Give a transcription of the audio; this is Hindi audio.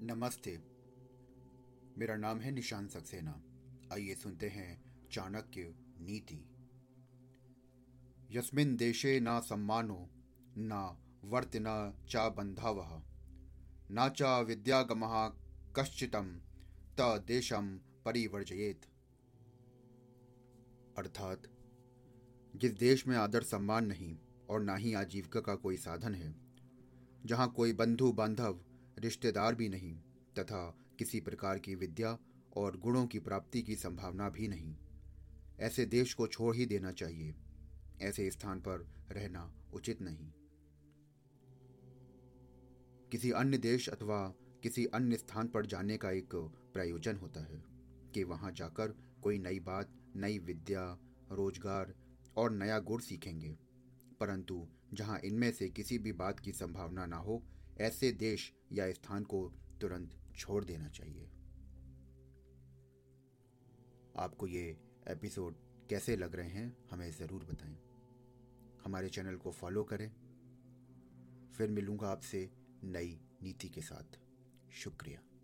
नमस्ते। मेरा नाम है निशान सक्सेना। आइए सुनते हैं चाणक्य नीति। यस्मिन देशे ना सम्मानो, ना वर्त न चा बंधावह न चा विद्यागम कश्चितम, त देशम परिवर्जयेत। अर्थात, जिस देश में आदर सम्मान नहीं, और ना ही आजीविका का कोई साधन है, जहाँ कोई बंधु बांधव रिश्तेदार भी नहीं, तथा किसी प्रकार की विद्या और गुणों की प्राप्ति की संभावना भी नहीं। ऐसे देश को छोड़ ही देना चाहिए। ऐसे स्थान पर रहना उचित नहीं। किसी अन्य देश अथवा किसी अन्य स्थान पर जाने का एक प्रयोजन होता है कि वहाँ जाकर कोई नई बात, नई विद्या, रोज़गार और नया गुण सीखेंगे। परंतु जहाँ इनमें से किसी भी बात की संभावना ना हो ऐसे देश या स्थान को तुरंत छोड़ देना चाहिए। आपको ये एपिसोड कैसे लग रहे हैं, हमें ज़रूर बताएँ। हमारे चैनल को फॉलो करें। फिर मिलूँगा आपसे नई नीति के साथ। शुक्रिया।